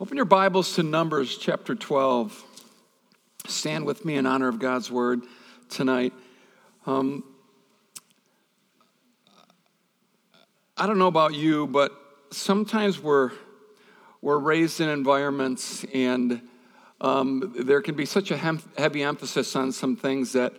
Open your Bibles to Numbers chapter 12. Stand with me in honor of God's word tonight. Um, I don't know about you, but sometimes we're, we're raised in environments and um, there can be such a hem- heavy emphasis on some things that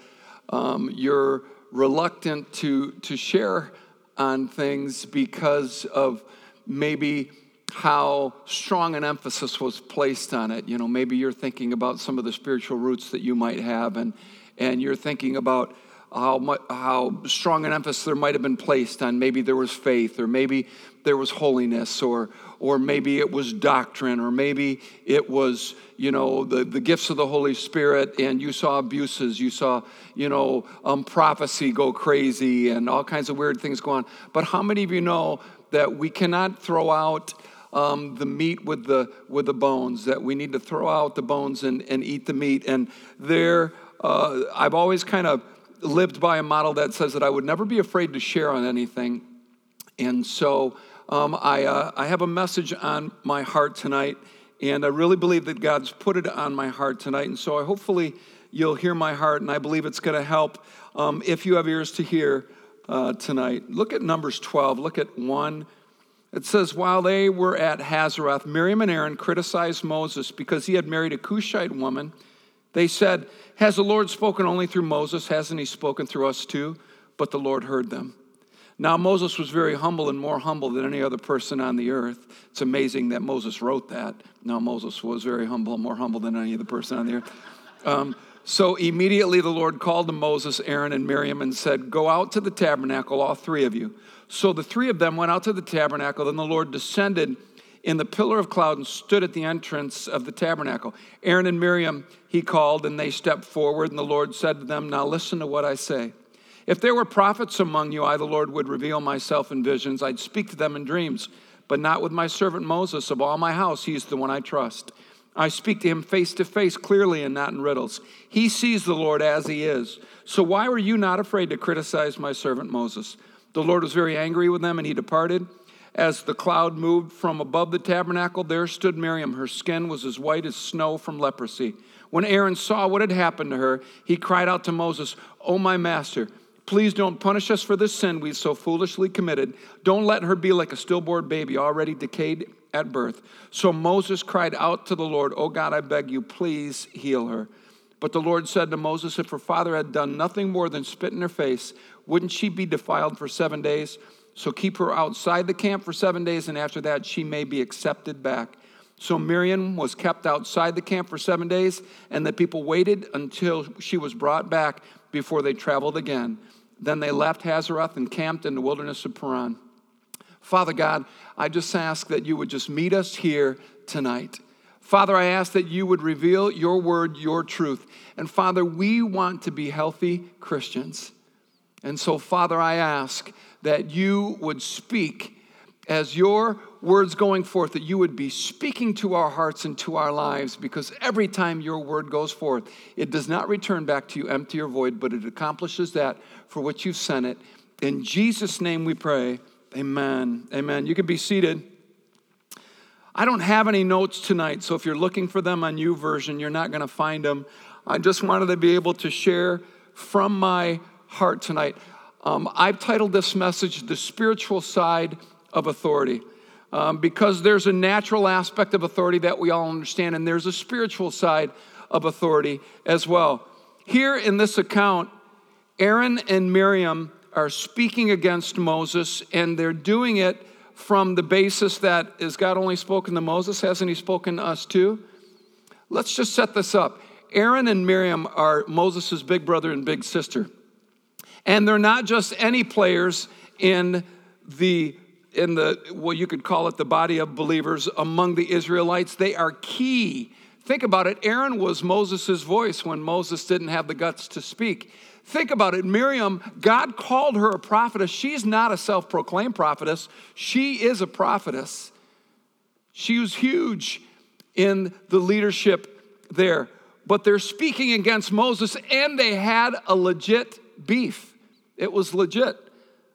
um, you're reluctant to, to share on things because of maybe how strong an emphasis was placed on it. You know, maybe you're thinking about some of the spiritual roots that you might have, and, and you're thinking about how, much, how strong an emphasis there might have been placed on maybe there was faith, or maybe there was holiness, or, or maybe it was doctrine, or maybe it was, you know, the, the gifts of the Holy Spirit, and you saw abuses, you saw, you know, um, prophecy go crazy, and all kinds of weird things go on. But how many of you know that we cannot throw out um, the meat with the with the bones. That we need to throw out the bones and, and eat the meat. And there, uh, I've always kind of lived by a model that says that I would never be afraid to share on anything. And so um, I uh, I have a message on my heart tonight, and I really believe that God's put it on my heart tonight. And so I hopefully you'll hear my heart, and I believe it's going to help um, if you have ears to hear uh, tonight. Look at Numbers 12. Look at 1 it says, while they were at Hazeroth, Miriam and Aaron criticized Moses because he had married a Cushite woman. They said, Has the Lord spoken only through Moses? Hasn't he spoken through us too? But the Lord heard them. Now, Moses was very humble and more humble than any other person on the earth. It's amazing that Moses wrote that. Now, Moses was very humble, more humble than any other person on the earth. Um, so immediately the Lord called to Moses, Aaron, and Miriam and said, Go out to the tabernacle, all three of you. So the three of them went out to the tabernacle. Then the Lord descended in the pillar of cloud and stood at the entrance of the tabernacle. Aaron and Miriam he called, and they stepped forward, and the Lord said to them, Now listen to what I say. If there were prophets among you, I, the Lord, would reveal myself in visions. I'd speak to them in dreams, but not with my servant Moses. Of all my house, he's the one I trust. I speak to him face to face, clearly, and not in riddles. He sees the Lord as he is. So why were you not afraid to criticize my servant Moses? The Lord was very angry with them, and he departed. As the cloud moved from above the tabernacle, there stood Miriam. Her skin was as white as snow from leprosy. When Aaron saw what had happened to her, he cried out to Moses, Oh, my master, please don't punish us for this sin we so foolishly committed. Don't let her be like a stillborn baby, already decayed at birth. So Moses cried out to the Lord, Oh God, I beg you, please heal her. But the Lord said to Moses, If her father had done nothing more than spit in her face, wouldn't she be defiled for seven days? So keep her outside the camp for seven days, and after that she may be accepted back. So Miriam was kept outside the camp for seven days, and the people waited until she was brought back before they traveled again. Then they left Hazeroth and camped in the wilderness of Paran. Father God, I just ask that you would just meet us here tonight. Father, I ask that you would reveal your word, your truth. And Father, we want to be healthy Christians. And so, Father, I ask that you would speak as your words going forth, that you would be speaking to our hearts and to our lives, because every time your word goes forth, it does not return back to you empty or void, but it accomplishes that for which you've sent it. In Jesus' name we pray. Amen. Amen. You can be seated. I don't have any notes tonight, so if you're looking for them on YouVersion, you're not going to find them. I just wanted to be able to share from my heart tonight. Um, I've titled this message, The Spiritual Side of Authority, um, because there's a natural aspect of authority that we all understand, and there's a spiritual side of authority as well. Here in this account, Aaron and Miriam are speaking against Moses, and they're doing it from the basis that is God only spoken to Moses? Hasn't he spoken to us too? Let's just set this up. Aaron and Miriam are Moses' big brother and big sister. And they're not just any players in the in the well you could call it the body of believers among the Israelites. They are key. Think about it. Aaron was Moses' voice when Moses didn't have the guts to speak. Think about it. Miriam, God called her a prophetess. She's not a self proclaimed prophetess, she is a prophetess. She was huge in the leadership there. But they're speaking against Moses, and they had a legit beef. It was legit.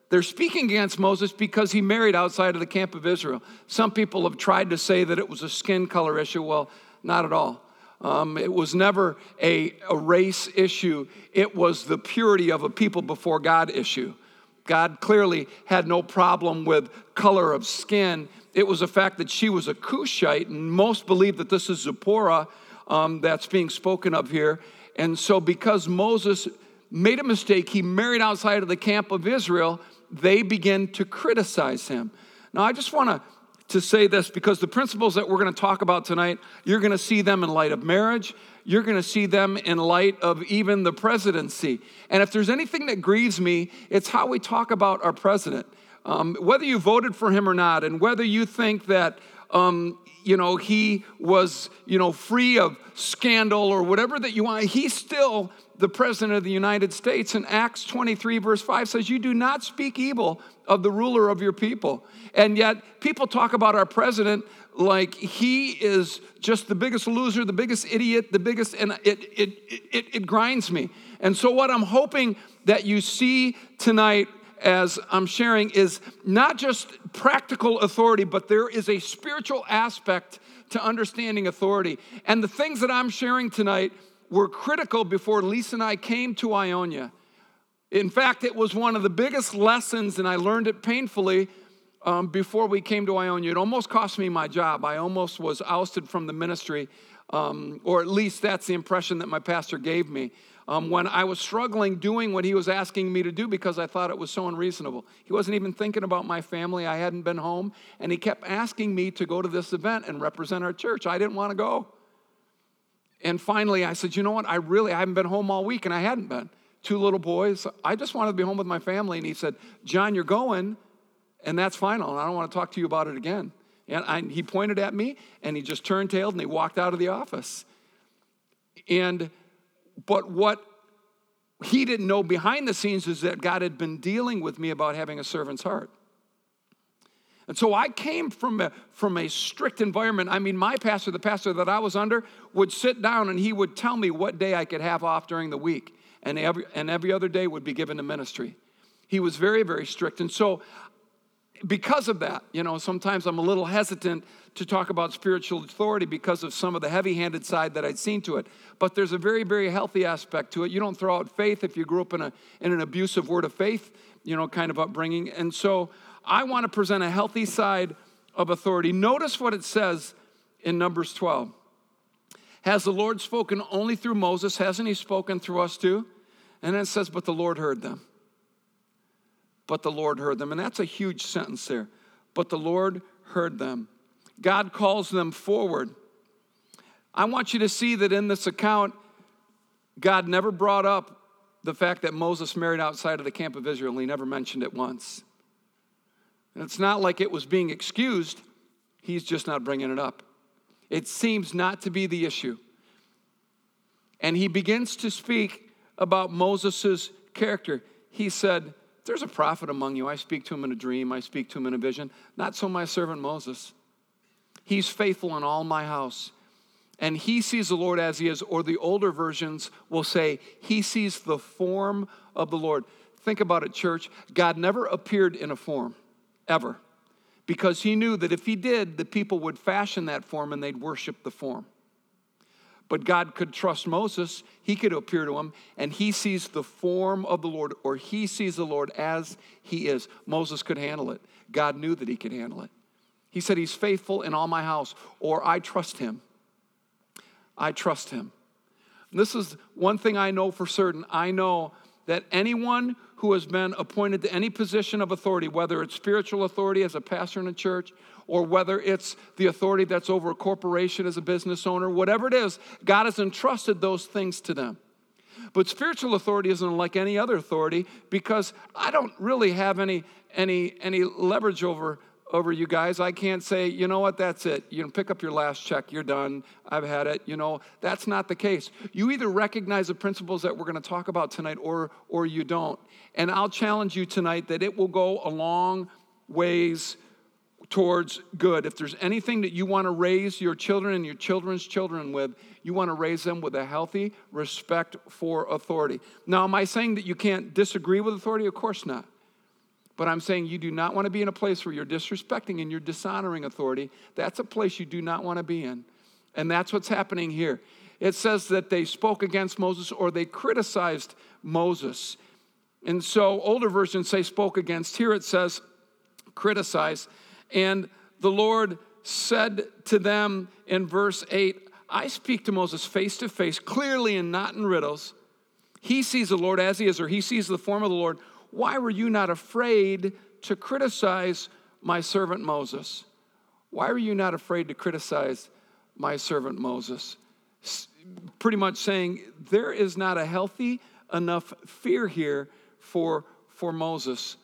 They're speaking against Moses because he married outside of the camp of Israel. Some people have tried to say that it was a skin color issue. Well, not at all. Um, it was never a, a race issue, it was the purity of a people before God issue. God clearly had no problem with color of skin. It was the fact that she was a Cushite, and most believe that this is Zipporah um, that's being spoken of here. And so, because Moses made a mistake, he married outside of the camp of Israel, they begin to criticize him. Now, I just want to to say this because the principles that we're going to talk about tonight, you're going to see them in light of marriage. You're going to see them in light of even the presidency. And if there's anything that grieves me, it's how we talk about our president. Um, whether you voted for him or not, and whether you think that um, you know he was you know free of scandal or whatever that you want, he still the president of the United States. And Acts 23, verse 5 says, You do not speak evil of the ruler of your people. And yet, people talk about our president like he is just the biggest loser, the biggest idiot, the biggest, and it, it, it, it grinds me. And so, what I'm hoping that you see tonight as I'm sharing is not just practical authority, but there is a spiritual aspect to understanding authority. And the things that I'm sharing tonight were critical before Lisa and I came to Ionia. In fact, it was one of the biggest lessons, and I learned it painfully um, before we came to Ionia. It almost cost me my job. I almost was ousted from the ministry, um, or at least that's the impression that my pastor gave me. Um, when I was struggling doing what he was asking me to do because I thought it was so unreasonable. He wasn't even thinking about my family. I hadn't been home, and he kept asking me to go to this event and represent our church. I didn't want to go. And finally, I said, you know what? I really I haven't been home all week, and I hadn't been. Two little boys. I just wanted to be home with my family. And he said, John, you're going, and that's final. And I don't want to talk to you about it again. And I, he pointed at me, and he just turned tailed and he walked out of the office. And but what he didn't know behind the scenes is that God had been dealing with me about having a servant's heart. And so I came from a, from a strict environment. I mean, my pastor, the pastor that I was under, would sit down and he would tell me what day I could have off during the week. And every, and every other day would be given to ministry. He was very, very strict. And so, because of that, you know, sometimes I'm a little hesitant to talk about spiritual authority because of some of the heavy handed side that I'd seen to it. But there's a very, very healthy aspect to it. You don't throw out faith if you grew up in, a, in an abusive word of faith, you know, kind of upbringing. And so, I want to present a healthy side of authority. Notice what it says in Numbers 12. Has the Lord spoken only through Moses? Hasn't he spoken through us too? And then it says, But the Lord heard them. But the Lord heard them. And that's a huge sentence there. But the Lord heard them. God calls them forward. I want you to see that in this account, God never brought up the fact that Moses married outside of the camp of Israel. He never mentioned it once. And it's not like it was being excused, he's just not bringing it up. It seems not to be the issue. And he begins to speak about Moses' character. He said, There's a prophet among you. I speak to him in a dream, I speak to him in a vision. Not so my servant Moses. He's faithful in all my house. And he sees the Lord as he is, or the older versions will say, He sees the form of the Lord. Think about it, church. God never appeared in a form ever. Because he knew that if he did, the people would fashion that form and they'd worship the form. But God could trust Moses. He could appear to him, and he sees the form of the Lord, or he sees the Lord as he is. Moses could handle it. God knew that he could handle it. He said, He's faithful in all my house, or I trust him. I trust him. And this is one thing I know for certain. I know that anyone who has been appointed to any position of authority, whether it's spiritual authority as a pastor in a church, or whether it's the authority that's over a corporation as a business owner, whatever it is, God has entrusted those things to them. But spiritual authority isn't like any other authority because I don't really have any, any, any leverage over over you guys. I can't say, you know what, that's it. You can pick up your last check, you're done, I've had it. You know, that's not the case. You either recognize the principles that we're going to talk about tonight or, or you don't. And I'll challenge you tonight that it will go a long ways towards good. If there's anything that you want to raise your children and your children's children with, you want to raise them with a healthy respect for authority. Now, am I saying that you can't disagree with authority? Of course not. But I'm saying you do not want to be in a place where you're disrespecting and you're dishonoring authority. That's a place you do not want to be in. And that's what's happening here. It says that they spoke against Moses or they criticized Moses. And so older versions say spoke against. Here it says criticize. And the Lord said to them in verse 8, I speak to Moses face to face, clearly and not in riddles. He sees the Lord as he is, or he sees the form of the Lord. Why were you not afraid to criticize my servant Moses? Why were you not afraid to criticize my servant Moses? Pretty much saying there is not a healthy enough fear here for, for Moses.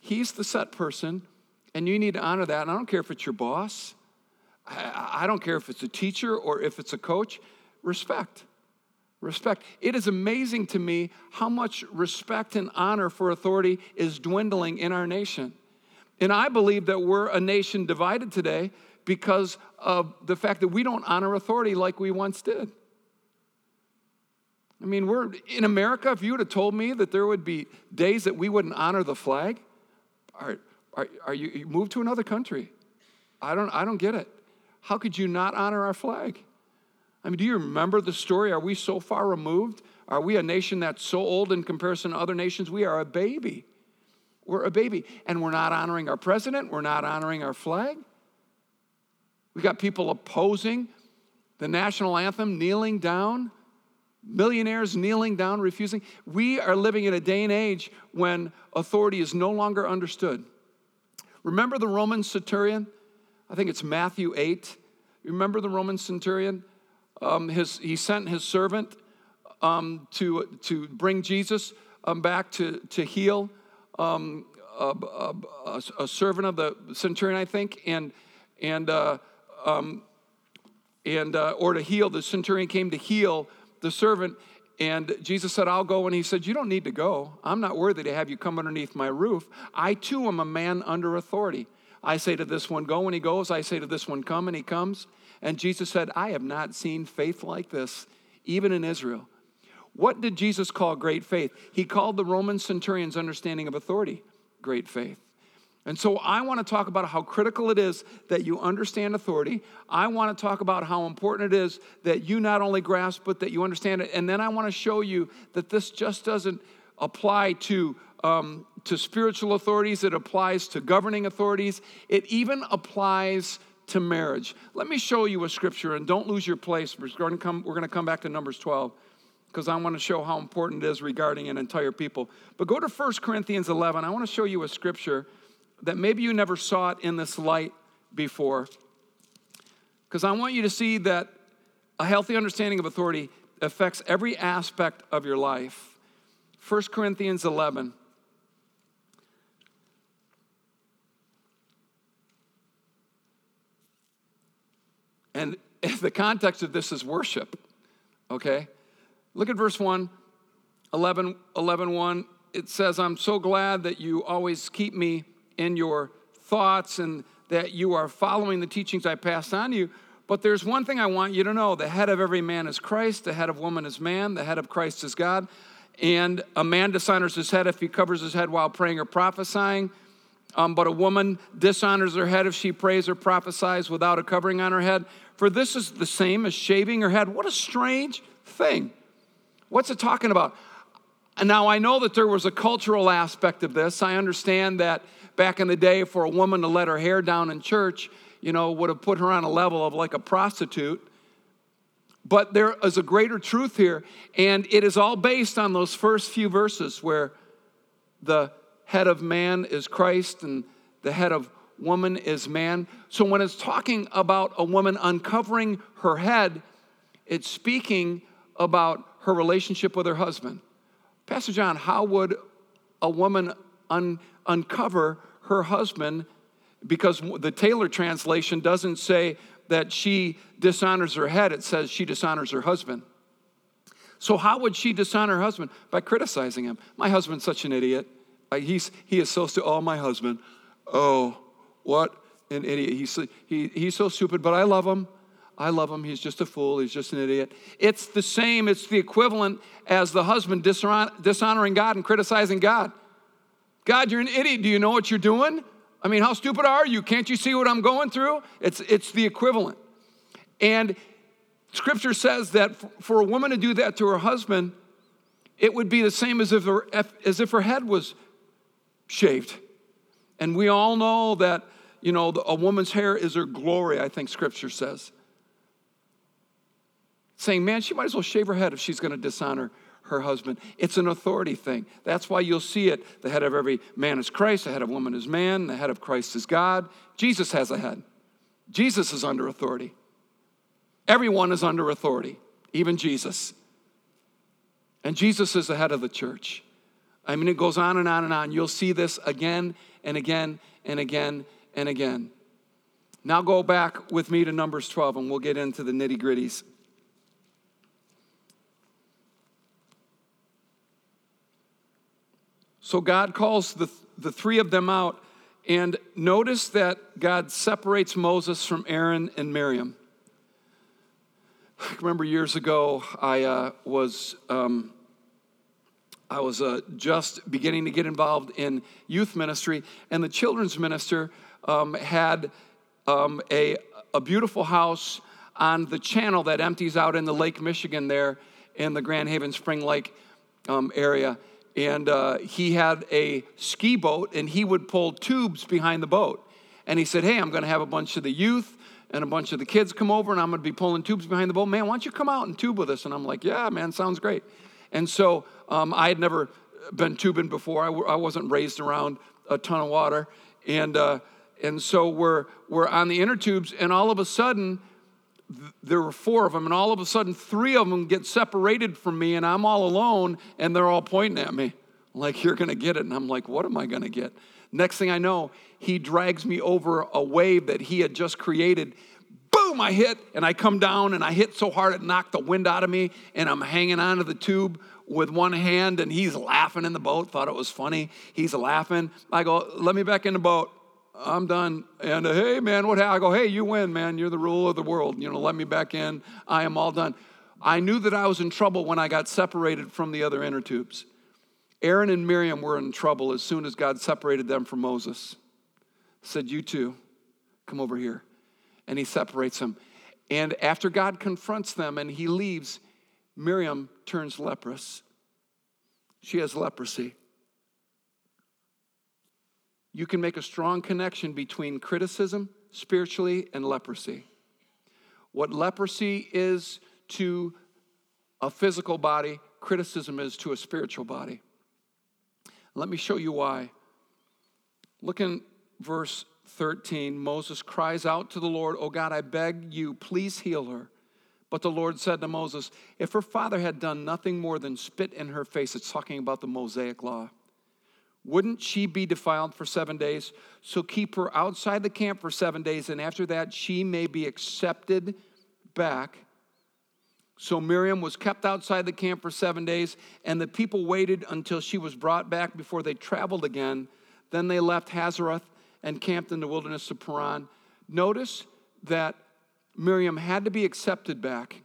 He's the set person, and you need to honor that. And I don't care if it's your boss, I, I don't care if it's a teacher or if it's a coach. Respect. Respect. It is amazing to me how much respect and honor for authority is dwindling in our nation. And I believe that we're a nation divided today because of the fact that we don't honor authority like we once did. I mean, we're in America. If you would have told me that there would be days that we wouldn't honor the flag, are, are, are you, you move to another country? I don't, I don't get it. How could you not honor our flag? I mean, do you remember the story? Are we so far removed? Are we a nation that's so old in comparison to other nations? We are a baby. We're a baby. And we're not honoring our president, we're not honoring our flag. We got people opposing the national anthem, kneeling down, millionaires kneeling down, refusing. We are living in a day and age when authority is no longer understood. Remember the Roman centurion? I think it's Matthew 8. Remember the Roman centurion? Um, his, he sent his servant um, to, to bring Jesus um, back to, to heal um, a, a, a, servant of the centurion, I think, and, and, uh, um, and uh, or to heal. The centurion came to heal the servant, and Jesus said, I'll go. And he said, You don't need to go. I'm not worthy to have you come underneath my roof. I too am a man under authority. I say to this one, Go, and he goes. I say to this one, Come, and he comes. And Jesus said, I have not seen faith like this, even in Israel. What did Jesus call great faith? He called the Roman centurion's understanding of authority great faith. And so I want to talk about how critical it is that you understand authority. I want to talk about how important it is that you not only grasp, but that you understand it. And then I want to show you that this just doesn't apply to um, to spiritual authorities, it applies to governing authorities, it even applies to marriage. Let me show you a scripture and don't lose your place. We're going to come, we're going to come back to Numbers 12 because I want to show how important it is regarding an entire people. But go to 1 Corinthians 11. I want to show you a scripture that maybe you never saw it in this light before. Because I want you to see that a healthy understanding of authority affects every aspect of your life. 1 Corinthians 11. And the context of this is worship, okay? Look at verse 1, 11, 11 1. It says, I'm so glad that you always keep me in your thoughts and that you are following the teachings I passed on to you. But there's one thing I want you to know the head of every man is Christ, the head of woman is man, the head of Christ is God. And a man dishonors his head if he covers his head while praying or prophesying. Um, but a woman dishonors her head if she prays or prophesies without a covering on her head. For this is the same as shaving her head. What a strange thing. What's it talking about? And now, I know that there was a cultural aspect of this. I understand that back in the day, for a woman to let her hair down in church, you know, would have put her on a level of like a prostitute. But there is a greater truth here, and it is all based on those first few verses where the head of man is Christ and the head of woman is man. So when it's talking about a woman uncovering her head, it's speaking about her relationship with her husband. Pastor John, how would a woman un- uncover her husband? Because the Taylor translation doesn't say that she dishonors her head, it says she dishonors her husband. So, how would she dishonor her husband? By criticizing him. My husband's such an idiot. Uh, he's, he is so stupid. Oh, my husband. Oh, what an idiot. He's, he, he's so stupid, but I love him. I love him. He's just a fool. He's just an idiot. It's the same, it's the equivalent as the husband dishonoring God and criticizing God. God, you're an idiot. Do you know what you're doing? I mean, how stupid are you? Can't you see what I'm going through? It's, it's the equivalent. And scripture says that for a woman to do that to her husband, it would be the same as if her, as if her head was shaved. And we all know that, you know, a woman's hair is her glory, I think scripture says. Saying, man, she might as well shave her head if she's going to dishonor her husband. It's an authority thing. That's why you'll see it. The head of every man is Christ, the head of woman is man, the head of Christ is God. Jesus has a head. Jesus is under authority. Everyone is under authority, even Jesus. And Jesus is the head of the church. I mean, it goes on and on and on. You'll see this again and again and again and again. Now go back with me to Numbers 12 and we'll get into the nitty gritties. So God calls the, the three of them out, and notice that God separates Moses from Aaron and Miriam. I remember years ago, I uh, was um, I was uh, just beginning to get involved in youth ministry, and the children's minister um, had um, a, a beautiful house on the channel that empties out in the Lake Michigan there in the Grand Haven Spring Lake um, area. And uh, he had a ski boat and he would pull tubes behind the boat. And he said hey i'm going to have a bunch of the youth and a bunch of the kids come over and i'm going to be pulling tubes behind the boat. Man why don't you come out and tube with us? And i'm like yeah man sounds great. And so um, i had never been tubing before. I w- I wasn't raised around a ton of water. And, uh, and so we're, we're on the inner tubes and all of a sudden there were four of them, and all of a sudden, three of them get separated from me, and I'm all alone, and they're all pointing at me, like, You're gonna get it. And I'm like, What am I gonna get? Next thing I know, he drags me over a wave that he had just created. Boom, I hit, and I come down, and I hit so hard it knocked the wind out of me, and I'm hanging onto the tube with one hand, and he's laughing in the boat, thought it was funny. He's laughing. I go, Let me back in the boat. I'm done. And uh, hey, man, what? I go, hey, you win, man. You're the ruler of the world. You know, let me back in. I am all done. I knew that I was in trouble when I got separated from the other inner tubes. Aaron and Miriam were in trouble as soon as God separated them from Moses. Said, You two, come over here. And he separates them. And after God confronts them and he leaves, Miriam turns leprous. She has leprosy you can make a strong connection between criticism spiritually and leprosy. What leprosy is to a physical body, criticism is to a spiritual body. Let me show you why. Look in verse 13. Moses cries out to the Lord, Oh God, I beg you, please heal her. But the Lord said to Moses, If her father had done nothing more than spit in her face, it's talking about the Mosaic law wouldn't she be defiled for seven days? So keep her outside the camp for seven days, and after that, she may be accepted back. So Miriam was kept outside the camp for seven days, and the people waited until she was brought back before they traveled again. Then they left Hazeroth and camped in the wilderness of Paran. Notice that Miriam had to be accepted back.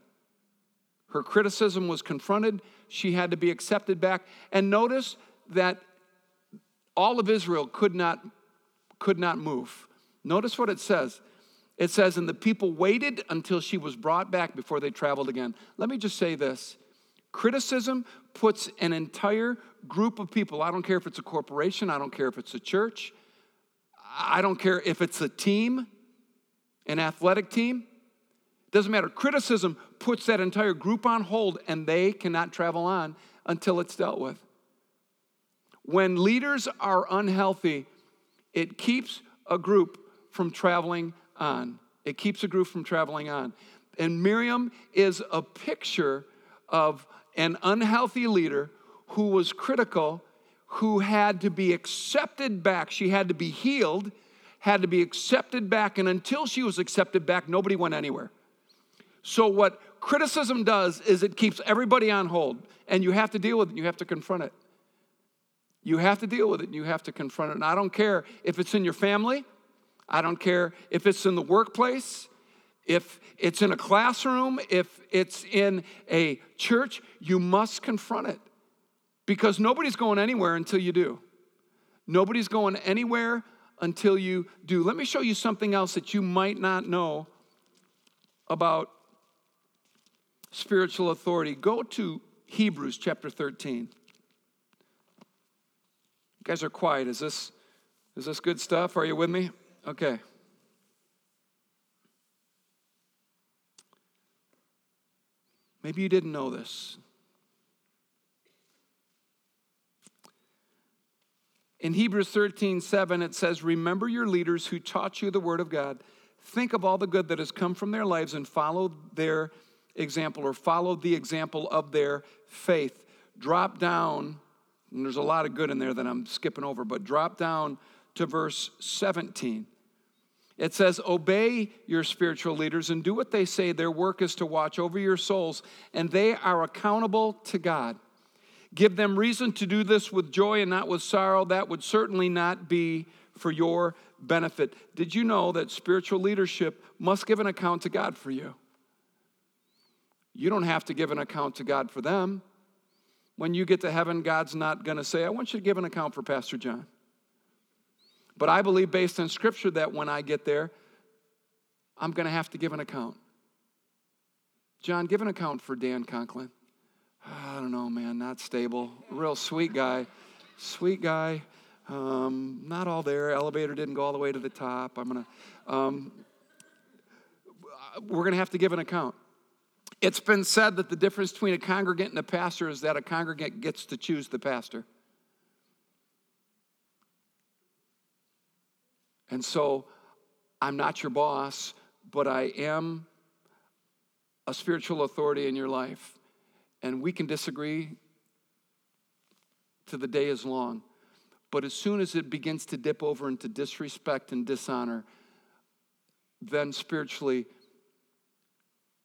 Her criticism was confronted, she had to be accepted back. And notice that all of Israel could not, could not move. Notice what it says. It says, and the people waited until she was brought back before they traveled again. Let me just say this criticism puts an entire group of people, I don't care if it's a corporation, I don't care if it's a church, I don't care if it's a team, an athletic team. Doesn't matter. Criticism puts that entire group on hold and they cannot travel on until it's dealt with. When leaders are unhealthy, it keeps a group from traveling on. It keeps a group from traveling on. And Miriam is a picture of an unhealthy leader who was critical, who had to be accepted back. She had to be healed, had to be accepted back. And until she was accepted back, nobody went anywhere. So, what criticism does is it keeps everybody on hold, and you have to deal with it, you have to confront it. You have to deal with it and you have to confront it. And I don't care if it's in your family, I don't care if it's in the workplace, if it's in a classroom, if it's in a church, you must confront it because nobody's going anywhere until you do. Nobody's going anywhere until you do. Let me show you something else that you might not know about spiritual authority. Go to Hebrews chapter 13. You guys are quiet. Is this is this good stuff? Are you with me? Okay. Maybe you didn't know this. In Hebrews 13, 7, it says, Remember your leaders who taught you the word of God. Think of all the good that has come from their lives and follow their example or follow the example of their faith. Drop down, and there's a lot of good in there that I'm skipping over, but drop down to verse 17. It says, Obey your spiritual leaders and do what they say. Their work is to watch over your souls, and they are accountable to God. Give them reason to do this with joy and not with sorrow. That would certainly not be for your benefit. Did you know that spiritual leadership must give an account to God for you? You don't have to give an account to God for them. When you get to heaven, God's not going to say, I want you to give an account for Pastor John. But I believe, based on scripture, that when I get there, I'm going to have to give an account. John, give an account for Dan Conklin. I don't know, man, not stable. Real sweet guy. Sweet guy. Um, not all there. Elevator didn't go all the way to the top. I'm going to, um, we're going to have to give an account. It's been said that the difference between a congregant and a pastor is that a congregant gets to choose the pastor. And so I'm not your boss, but I am a spiritual authority in your life. And we can disagree to the day is long. But as soon as it begins to dip over into disrespect and dishonor, then spiritually,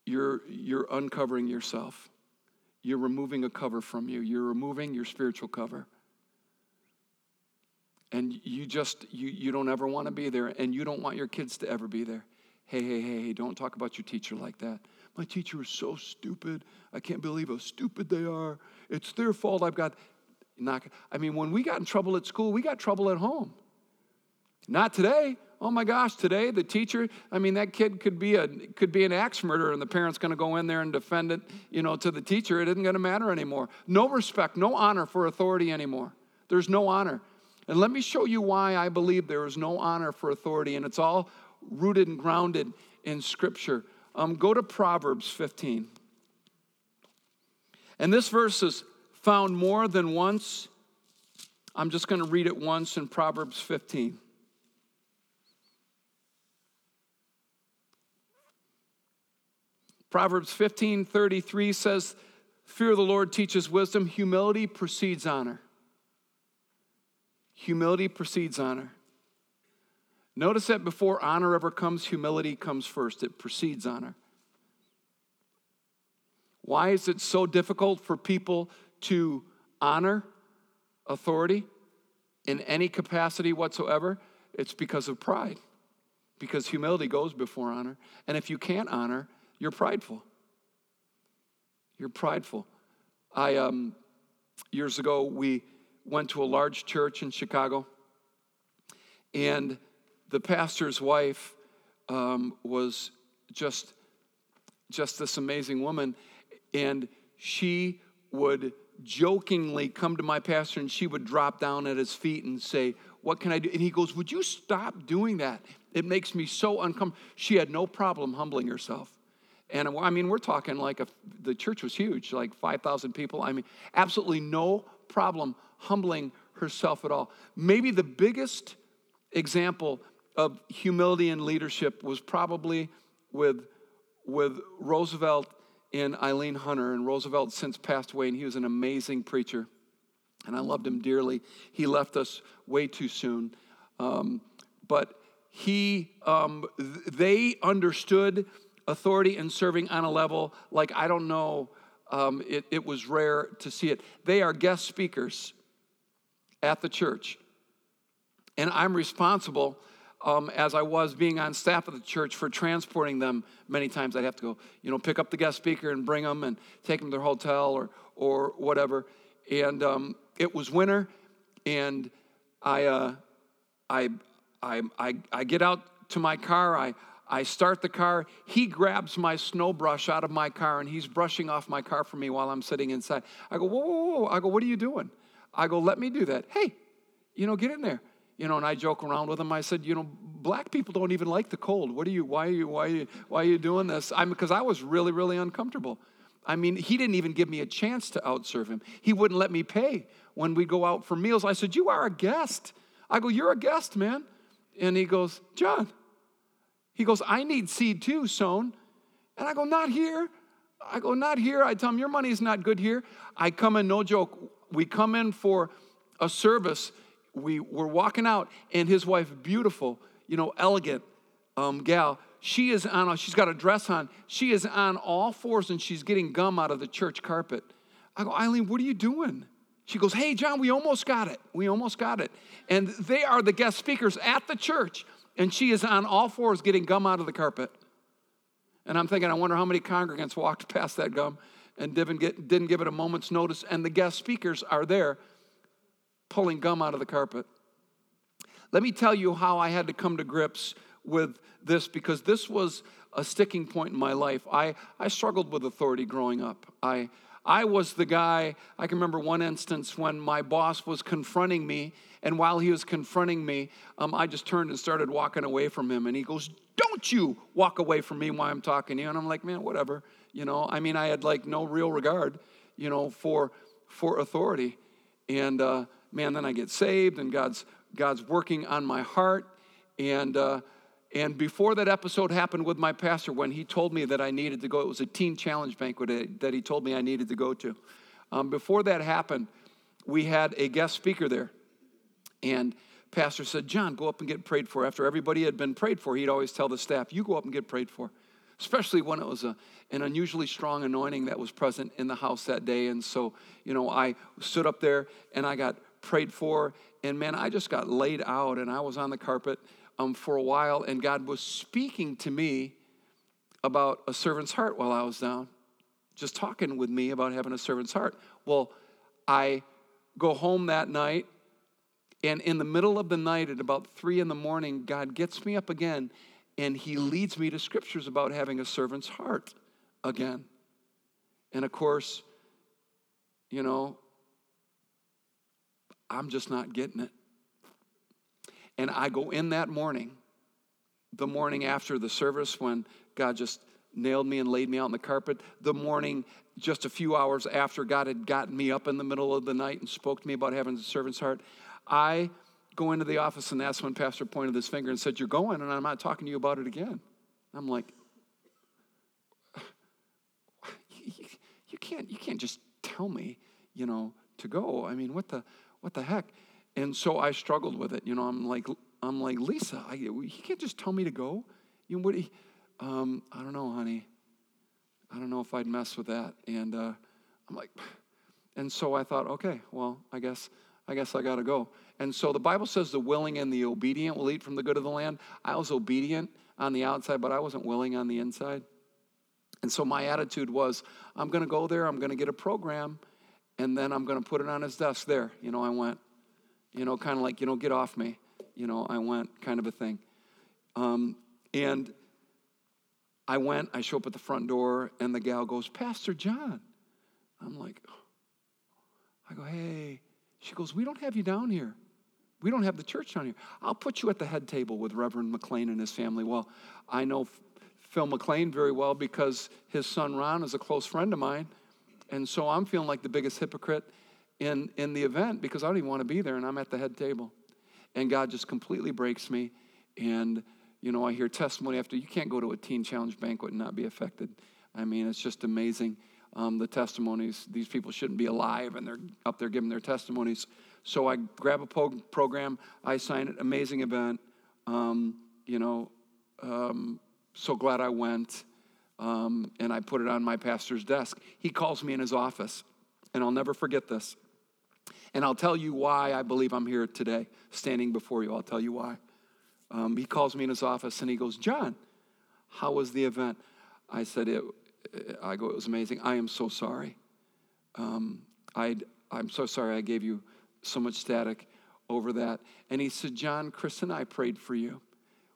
you're, you're uncovering yourself. You're removing a cover from you. You're removing your spiritual cover. And you just, you, you don't ever want to be there, and you don't want your kids to ever be there. Hey, hey, hey, hey, don't talk about your teacher like that. My teacher is so stupid. I can't believe how stupid they are. It's their fault. I've got not I mean, when we got in trouble at school, we got trouble at home. Not today. Oh my gosh, today the teacher, I mean, that kid could be a could be an axe murderer, and the parent's gonna go in there and defend it, you know, to the teacher. It isn't gonna matter anymore. No respect, no honor for authority anymore. There's no honor. And let me show you why I believe there is no honor for authority, and it's all rooted and grounded in Scripture. Um, go to Proverbs 15. And this verse is found more than once. I'm just going to read it once in Proverbs 15. Proverbs 15 33 says, Fear of the Lord teaches wisdom, humility precedes honor. Humility precedes honor. Notice that before honor ever comes, humility comes first. It precedes honor. Why is it so difficult for people to honor authority in any capacity whatsoever? It's because of pride. Because humility goes before honor. And if you can't honor, you're prideful. You're prideful. I, um, years ago, we went to a large church in Chicago, and the pastor's wife um, was just just this amazing woman and she would jokingly come to my pastor and she would drop down at his feet and say what can i do and he goes would you stop doing that it makes me so uncomfortable she had no problem humbling herself and i mean we're talking like a, the church was huge like 5000 people i mean absolutely no problem humbling herself at all maybe the biggest example of humility and leadership was probably with, with Roosevelt and Eileen Hunter. And Roosevelt since passed away, and he was an amazing preacher. And I loved him dearly. He left us way too soon. Um, but he, um, they understood authority and serving on a level like I don't know, um, it, it was rare to see it. They are guest speakers at the church. And I'm responsible um, as I was being on staff of the church for transporting them many times. I'd have to go, you know, pick up the guest speaker and bring them and take them to their hotel or, or whatever. And um, it was winter, and I, uh, I, I, I, I get out to my car. I, I start the car. He grabs my snow brush out of my car and he's brushing off my car for me while I'm sitting inside. I go, whoa, whoa, whoa. I go, what are you doing? I go, let me do that. Hey, you know, get in there. You know, and I joke around with him. I said, you know, black people don't even like the cold. What are you, why are you, why are you, why are you doing this? I'm because I was really, really uncomfortable. I mean, he didn't even give me a chance to outserve him. He wouldn't let me pay when we go out for meals. I said, You are a guest. I go, You're a guest, man. And he goes, John. He goes, I need seed too sown. And I go, Not here. I go, Not here. I tell him, Your money is not good here. I come in, no joke. We come in for a service. We were walking out, and his wife, beautiful, you know, elegant um, gal, she is on, a, she's got a dress on. She is on all fours and she's getting gum out of the church carpet. I go, Eileen, what are you doing? She goes, Hey, John, we almost got it. We almost got it. And they are the guest speakers at the church, and she is on all fours getting gum out of the carpet. And I'm thinking, I wonder how many congregants walked past that gum and didn't, get, didn't give it a moment's notice. And the guest speakers are there pulling gum out of the carpet. Let me tell you how I had to come to grips with this because this was a sticking point in my life. I, I struggled with authority growing up. I, I was the guy, I can remember one instance when my boss was confronting me, and while he was confronting me, um, I just turned and started walking away from him. And he goes, Don't you walk away from me while I'm talking to you. And I'm like, Man, whatever. You know, I mean, I had like no real regard, you know, for, for authority. And uh, man, then I get saved, and God's, God's working on my heart. And, uh, and before that episode happened with my pastor, when he told me that I needed to go, it was a teen challenge banquet that he told me I needed to go to. Um, before that happened, we had a guest speaker there. And pastor said, John, go up and get prayed for. After everybody had been prayed for, he'd always tell the staff, you go up and get prayed for. Especially when it was a, an unusually strong anointing that was present in the house that day. And so, you know, I stood up there and I got prayed for. And man, I just got laid out and I was on the carpet um, for a while, and God was speaking to me about a servant's heart while I was down, just talking with me about having a servant's heart. Well, I go home that night, and in the middle of the night, at about three in the morning, God gets me up again, and He leads me to scriptures about having a servant's heart again. And of course, you know, I'm just not getting it. And I go in that morning, the morning after the service when God just nailed me and laid me out on the carpet, the morning just a few hours after God had gotten me up in the middle of the night and spoke to me about having a servant's heart, I go into the office and that's when Pastor pointed his finger and said, You're going, and I'm not talking to you about it again. I'm like, you can't, you can't just tell me, you know, to go. I mean, what the, what the heck? And so I struggled with it. You know, I'm like, I'm like Lisa. I, he can't just tell me to go. You know what? He, um, I don't know, honey. I don't know if I'd mess with that. And uh, I'm like, and so I thought, okay, well, I guess, I guess I got to go. And so the Bible says the willing and the obedient will eat from the good of the land. I was obedient on the outside, but I wasn't willing on the inside. And so my attitude was, I'm going to go there. I'm going to get a program, and then I'm going to put it on his desk. There, you know, I went you know, kind of like, you know, get off me. You know, I went kind of a thing. Um, and I went, I show up at the front door, and the gal goes, Pastor John. I'm like, I go, hey. She goes, We don't have you down here. We don't have the church down here. I'll put you at the head table with Reverend McLean and his family. Well, I know Phil McLean very well because his son Ron is a close friend of mine. And so I'm feeling like the biggest hypocrite in, in the event because I don't even want to be there and I'm at the head table. And God just completely breaks me. And, you know, I hear testimony after you can't go to a teen challenge banquet and not be affected. I mean, it's just amazing. Um, the testimonies, these people shouldn't be alive and they're up there giving their testimonies. So I grab a program, I sign it, amazing event. Um, you know, um, so glad I went. Um, and I put it on my pastor's desk. He calls me in his office, and I'll never forget this. And I'll tell you why I believe I'm here today, standing before you. I'll tell you why. Um, he calls me in his office and he goes, John, how was the event? I said, it, I go, it was amazing. I am so sorry. Um, i I'm so sorry I gave you so much static. over that. And he said, John, Chris and I prayed for you.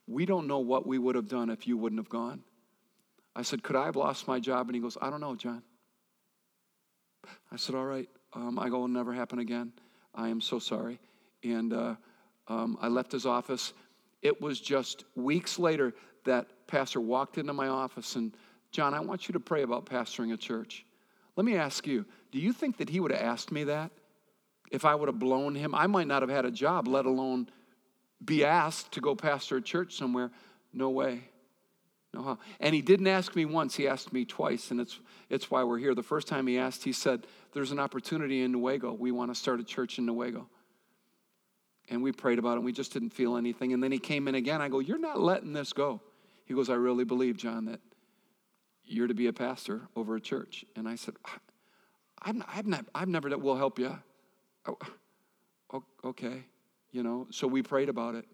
We don't know what we would have done if you wouldn't have gone. I said, Could I have lost my job? And he goes, I don't know, John. I said, All right. Um, I go, It'll never happen again. I am so sorry. And uh, um, I left his office. It was just weeks later that pastor walked into my office and, John, I want you to pray about pastoring a church. Let me ask you, do you think that he would have asked me that if I would have blown him? I might not have had a job, let alone be asked to go pastor a church somewhere. No way. No how. And he didn't ask me once, he asked me twice, and it's, it's why we're here. The first time he asked, he said, There's an opportunity in Newaygo. We want to start a church in Newaygo. And we prayed about it, and we just didn't feel anything. And then he came in again. I go, You're not letting this go. He goes, I really believe, John, that you're to be a pastor over a church. And I said, I've, I've, not, I've never, we'll help you. Oh, okay, you know, so we prayed about it.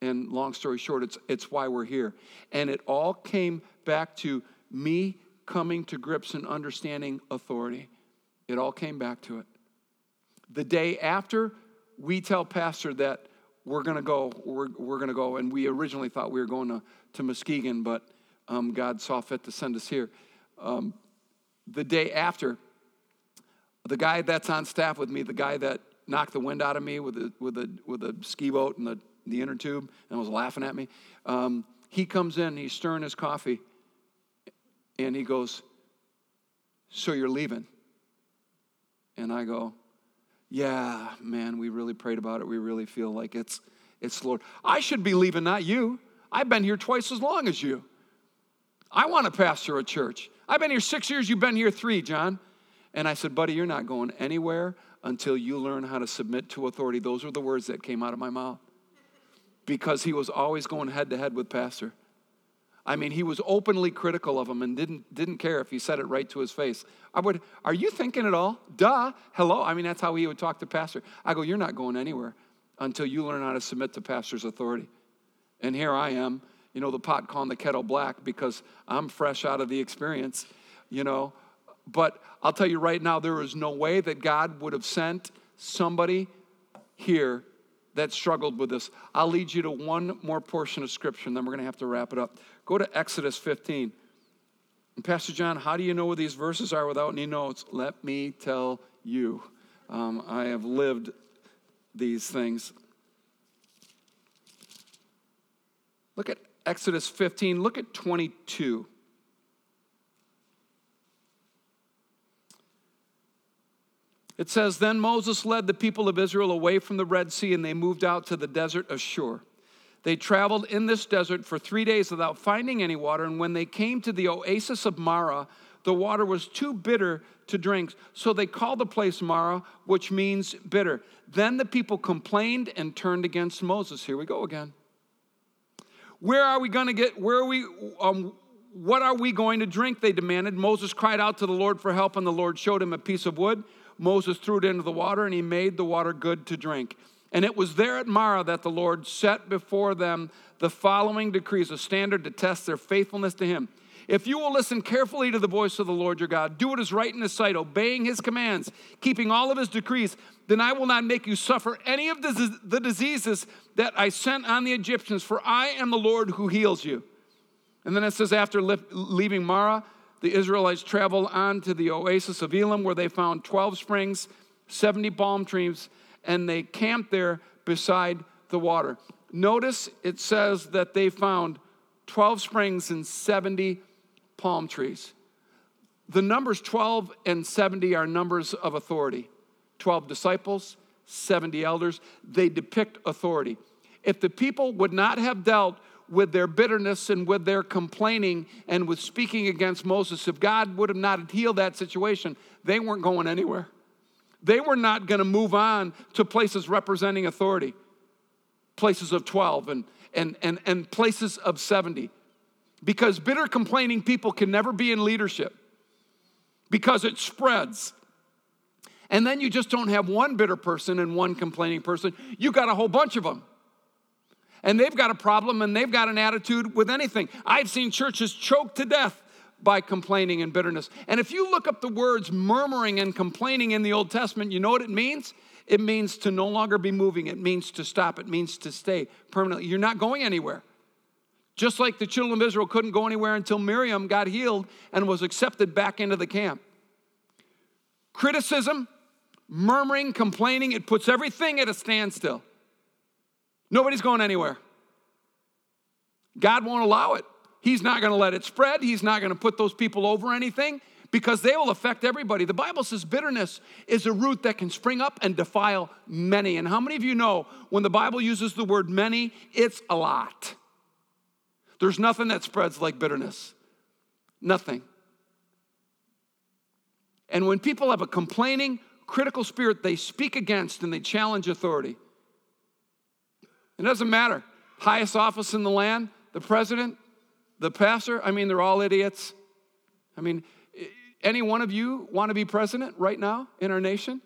And long story short, it's, it's why we're here. And it all came back to me coming to grips and understanding authority. It all came back to it. The day after we tell Pastor that we're going to go, we're, we're going to go, and we originally thought we were going to, to Muskegon, but um, God saw fit to send us here. Um, the day after, the guy that's on staff with me, the guy that knocked the wind out of me with a, with a, with a ski boat and the, the inner tube and was laughing at me, um, he comes in, he's stirring his coffee, and he goes, So you're leaving? And I go, Yeah, man, we really prayed about it. We really feel like it's, it's Lord. I should be leaving, not you. I've been here twice as long as you. I want to pastor a church. I've been here six years, you've been here three, John. And I said, buddy, you're not going anywhere until you learn how to submit to authority. Those were the words that came out of my mouth. Because he was always going head to head with Pastor. I mean, he was openly critical of him and didn't, didn't care if he said it right to his face. I would, are you thinking it all? Duh, hello. I mean, that's how he would talk to Pastor. I go, you're not going anywhere until you learn how to submit to Pastor's authority. And here I am you know, the pot calling the kettle black because I'm fresh out of the experience, you know. But I'll tell you right now, there is no way that God would have sent somebody here that struggled with this. I'll lead you to one more portion of scripture, and then we're going to have to wrap it up. Go to Exodus 15. And Pastor John, how do you know where these verses are without any notes? Let me tell you. Um, I have lived these things. Look at Exodus 15, look at 22. It says, Then Moses led the people of Israel away from the Red Sea, and they moved out to the desert of Shur. They traveled in this desert for three days without finding any water, and when they came to the oasis of Marah, the water was too bitter to drink. So they called the place Marah, which means bitter. Then the people complained and turned against Moses. Here we go again. Where are we going to get, where are we, um, what are we going to drink? They demanded. Moses cried out to the Lord for help, and the Lord showed him a piece of wood. Moses threw it into the water, and he made the water good to drink. And it was there at Marah that the Lord set before them the following decrees, a standard to test their faithfulness to him. If you will listen carefully to the voice of the Lord your God, do what is right in his sight, obeying his commands, keeping all of his decrees, then I will not make you suffer any of the, diseases that I sent on the Egyptians, for I am the Lord who heals you. And then it says, after leaving Marah, the Israelites traveled on to the oasis of Elim, where they found 12 springs, 70 palm trees, and they camped there beside the water. Notice it says that they found 12 springs and 70 palm trees. The numbers 12 and 70 are numbers of authority 12 disciples, 70 elders. They depict authority. If the people would not have dealt with their bitterness and with their complaining and with speaking against Moses, if God would have not healed that situation, they weren't going anywhere. They were not going to move on to places representing authority, places of 12 and, and, and, and places of 70 because bitter complaining people can never be in leadership because it spreads. And then you just don't have one bitter person and one complaining person. You got a whole bunch of them. And they've got a problem and they've got an attitude with anything. I've seen churches choked to death by complaining and bitterness. And if you look up the words murmuring and complaining in the Old Testament, you know what it means? It means to no longer be moving. It means to stop. It means to stay permanently. You're not going anywhere. Just like the children of Israel couldn't go anywhere until Miriam got healed and was accepted back into the camp. Criticism, murmuring, complaining, it puts everything at a standstill. Nobody's going anywhere. God won't allow it. He's not going to let it spread. He's not going to put those people over anything because they will affect everybody. The Bible says bitterness is a root that can spring up and defile many. And how many of you know when the Bible uses the word many, it's a lot? There's nothing that spreads like bitterness. Nothing. And when people have a complaining, critical spirit, they speak against and they challenge authority. It doesn't matter. Highest office in the land, the president, the pastor, I mean, they're all idiots. I mean, any one of you want to be president right now in our nation?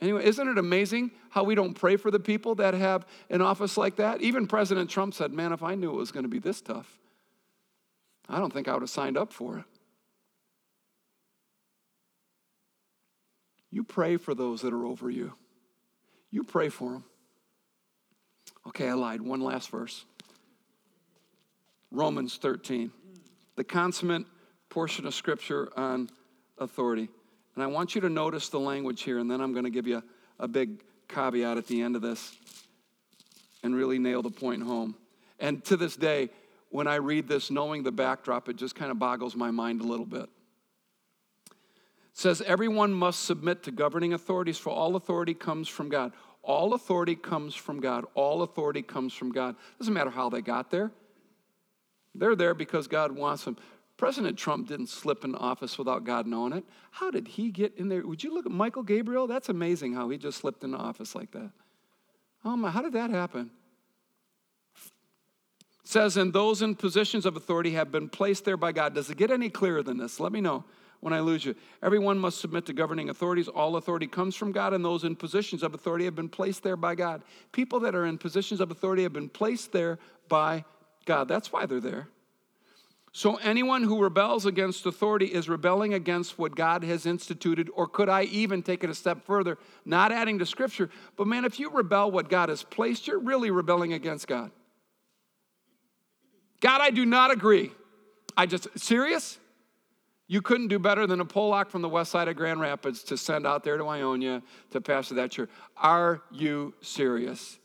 Anyway, isn't it amazing how we don't pray for the people that have an office like that? Even President Trump said, Man, if I knew it was going to be this tough, I don't think I would have signed up for it. You pray for those that are over you, you pray for them. Okay, I lied. One last verse Romans 13, the consummate portion of scripture on authority. And I want you to notice the language here, and then I'm going to give you a, big caveat at the end of this and really nail the point home. And to this day, when I read this, knowing the backdrop, it just kind of boggles my mind a little bit. It says, Everyone must submit to governing authorities, for all authority comes from God. All authority comes from God. All authority comes from God. Doesn't matter how they got there. They're there because God wants them. President Trump didn't slip in office without God knowing it. How did he get in there? Would you look at Michael Gabriel? That's amazing how he just slipped into office like that. Oh my, how did that happen? It says, and those in positions of authority have been placed there by God. Does it get any clearer than this? Let me know when I lose you. Everyone must submit to governing authorities. All authority comes from God, and those in positions of authority have been placed there by God. People that are in positions of authority have been placed there by God. That's why they're there. So anyone who rebels against authority is rebelling against what God has instituted, or could I even take it a step further, not adding to Scripture, but man, if you rebel what God has placed, you're really rebelling against God. God, I do not agree. I just, serious? You couldn't do better than a Pollock from the west side of Grand Rapids to send out there to Ionia to pastor that church. Are you serious?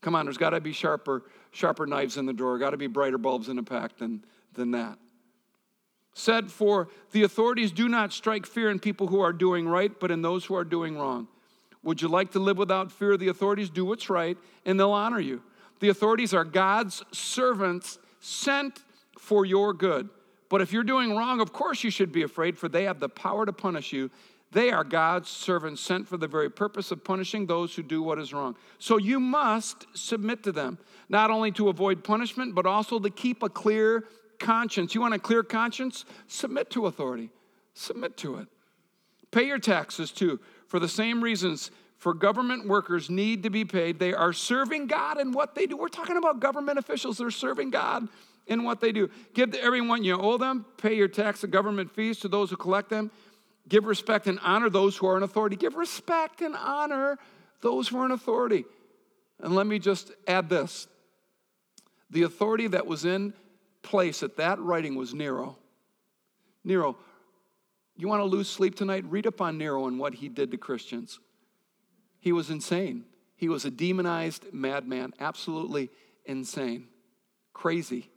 Come on, there's got to be sharper, sharper knives in the drawer, got to be brighter bulbs in the pack than, than that. Said, For the authorities do not strike fear in people who are doing right, but in those who are doing wrong. Would you like to live without fear of the authorities? Do what's right, and they'll honor you. The authorities are God's servants sent for your good. But if you're doing wrong, of course you should be afraid, for they have the power to punish you. They are God's servants sent for the very purpose of punishing those who do what is wrong. So you must submit to them, not only to avoid punishment, but also to keep a clear conscience. You want a clear conscience? Submit to authority, submit to it. Pay your taxes too. For the same reasons, for government workers need to be paid. They are serving God in what they do. We're talking about government officials, they're serving God in what they do. Give to everyone you owe them, pay your tax and government fees to those who collect them. Give respect and honor those who are in authority. Give respect and honor those who are in authority. And let me just add this the authority that was in place at that writing was Nero. Nero, you want to lose sleep tonight? Read up on Nero and what he did to Christians. He was insane. He was a demonized madman, absolutely insane, crazy.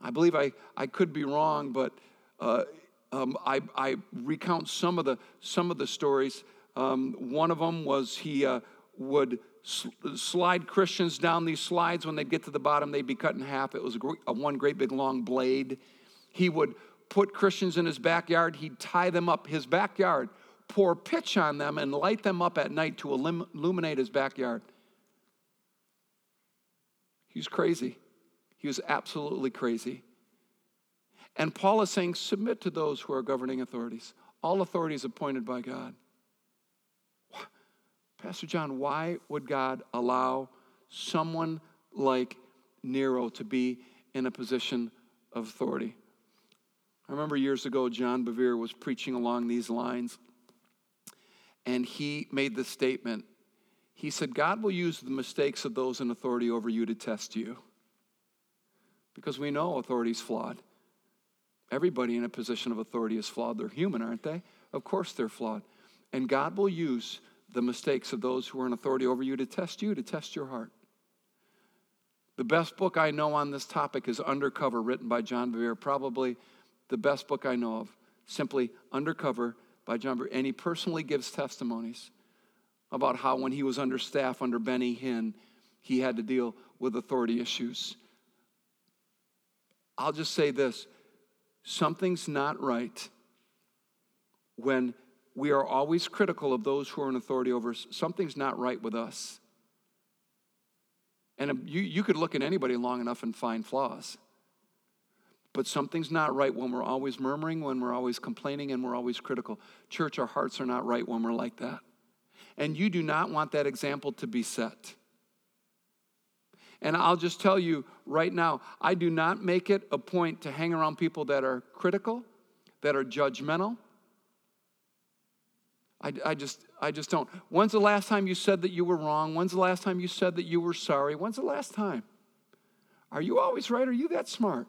I believe I, I could be wrong, but uh, um, I, I, recount some of the, some of the stories. Um, one of them was he uh, would slide Christians down these slides. When they'd get to the bottom, they'd be cut in half. It was a, great, a one great big long blade. He would put Christians in his backyard. He'd tie them up his backyard, pour pitch on them, and light them up at night to illuminate his backyard. He was crazy. He was absolutely crazy. And Paul is saying, submit to those who are governing authorities. All authorities appointed by God. Pastor John, why would God allow someone like Nero to be in a position of authority? I remember years ago, John Bevere was preaching along these lines. and he made the statement. He said, God will use the mistakes of those in authority over you to test you. Because we know authority is flawed. Everybody in a position of authority is flawed. They're human, aren't they? Of course they're flawed. And God will use the mistakes of those who are in authority over you to test you, to test your heart. The best book I know on this topic is Undercover, written by John Bevere. Probably the best book I know of. Simply Undercover by John Bevere. And he personally gives testimonies about how when he was under staff under Benny Hinn, he had to deal with authority issues. I'll just say this something's not right when we are always critical of those who are in authority over us. Something's not right with us. And you, you could look at anybody long enough and find flaws. But something's not right when we're always murmuring, when we're always complaining, and we're always critical. Church, our hearts are not right when we're like that. And you do not want that example to be set. And I'll just tell you right now, I do not make it a point to hang around people that are critical, that are judgmental, I, I, just, I just don't. When's the last time you said that you were wrong? When's the last time you said that you were sorry? When's the last time? Are you always right? Are you that smart?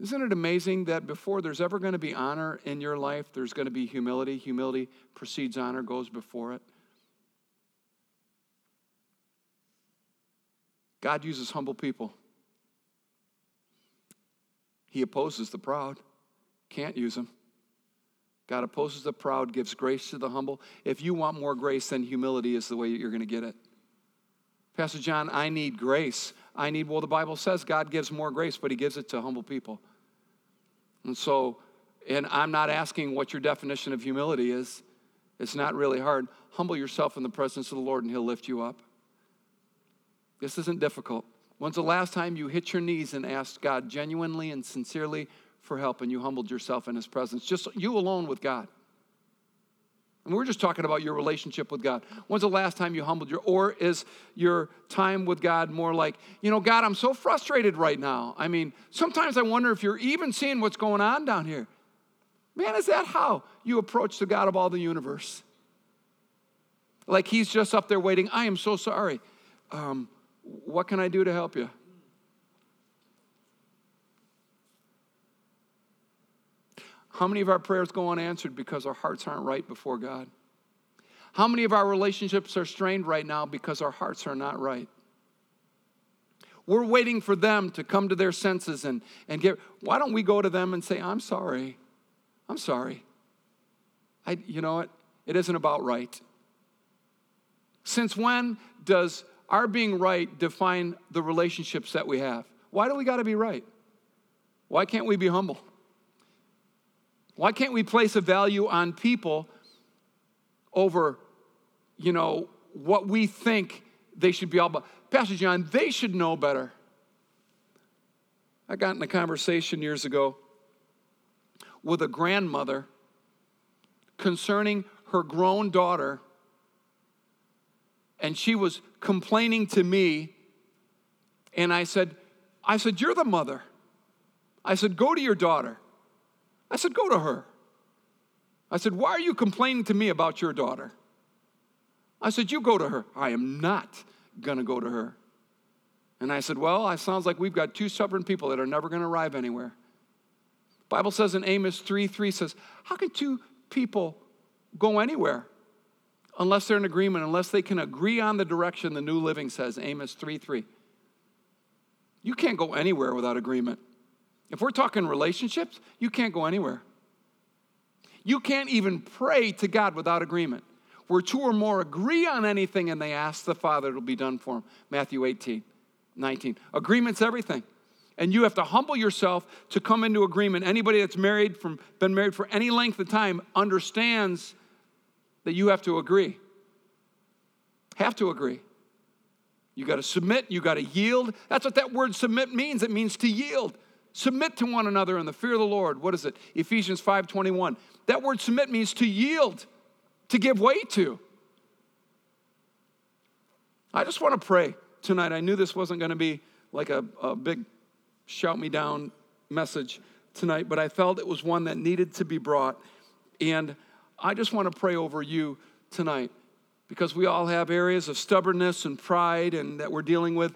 Isn't it amazing that before there's ever going to be honor in your life, there's going to be humility? Humility precedes honor, goes before it. God uses humble people. He opposes the proud, can't use them. God opposes the proud, gives grace to the humble. If you want more grace, then humility is the way you're going to get it. Pastor John, I need grace. I need, well, the Bible says God gives more grace, but He gives it to humble people. And so, and I'm not asking what your definition of humility is. It's not really hard. Humble yourself in the presence of the Lord, and He'll lift you up. This isn't difficult. When's the last time you hit your knees and asked God genuinely and sincerely for help and you humbled yourself in his presence, just you alone with God. And we're just talking about your relationship with God. When's the last time you humbled your, or is your time with God more like, you know, God, I'm so frustrated right now. I mean, sometimes I wonder if you're even seeing what's going on down here. Man, is that how you approach the God of all the universe? Like he's just up there waiting. I am so sorry. Um, what can I do to help you? How many of our prayers go unanswered because our hearts aren't right before God? How many of our relationships are strained right now because our hearts are not right? We're waiting for them to come to their senses and, and get. Why don't we go to them and say, I'm sorry. I'm sorry. I, you know what? It isn't about right. Since when does our being right define the relationships that we have? Why do we got to be right? Why can't we be humble? Why can't we place a value on people over, you know, what we think they should be all about? Pastor John, they should know better. I got in a conversation years ago with a grandmother concerning her grown daughter, and she was complaining to me. And I said, I said, You're the mother. I said, Go to your daughter. I said, Go to her. I said, Why are you complaining to me about your daughter? I said, You go to her. I am not going to go to her. And I said, Well, it sounds like we've got two stubborn people that are never going to arrive anywhere. Bible says in Amos 3 3 says, How can two people go anywhere unless they're in agreement, unless they can agree on the direction the New Living says, Amos 3 3. You can't go anywhere without agreement. If we're talking relationships, you can't go anywhere. You can't even pray to God without agreement. Where two or more agree on anything and they ask the Father, it'll be done for them. Matthew 18, 19. Agreement's everything. And you have to humble yourself to come into agreement. Anybody that's married from been married for any length of time understands that you have to agree. Have to agree. You got to submit, you got to yield. That's what that word submit means. It means to yield. Submit to one another in the fear of the Lord. What is it? Ephesians 5:21. That word submit means to yield, to give way to. I just want to pray tonight. I knew this wasn't going to be like a, a big shout me down message tonight, but I felt it was one that needed to be brought. And I just want to pray over you tonight because we all have areas of stubbornness and pride and that we're dealing with.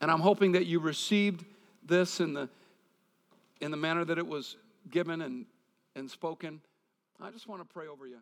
And I'm hoping that you received this in the, in the manner that it was given and, and spoken. I just want to pray over you.